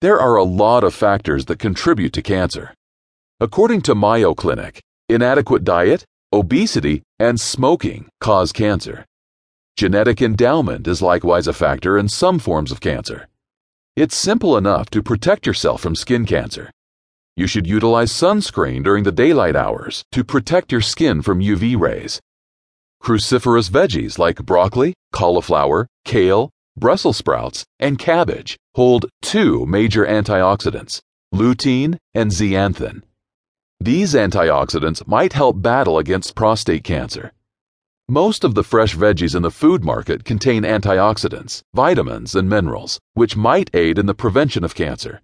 There are a lot of factors that contribute to cancer. According to Mayo Clinic, inadequate diet, obesity, and smoking cause cancer. Genetic endowment is likewise a factor in some forms of cancer. It's simple enough to protect yourself from skin cancer. You should utilize sunscreen during the daylight hours to protect your skin from UV rays. Cruciferous veggies like broccoli, cauliflower, kale, Brussels sprouts, and cabbage hold two major antioxidants, lutein and zeaxanthin. These antioxidants might help battle against prostate cancer. Most of the fresh veggies in the food market contain antioxidants, vitamins, and minerals, which might aid in the prevention of cancer.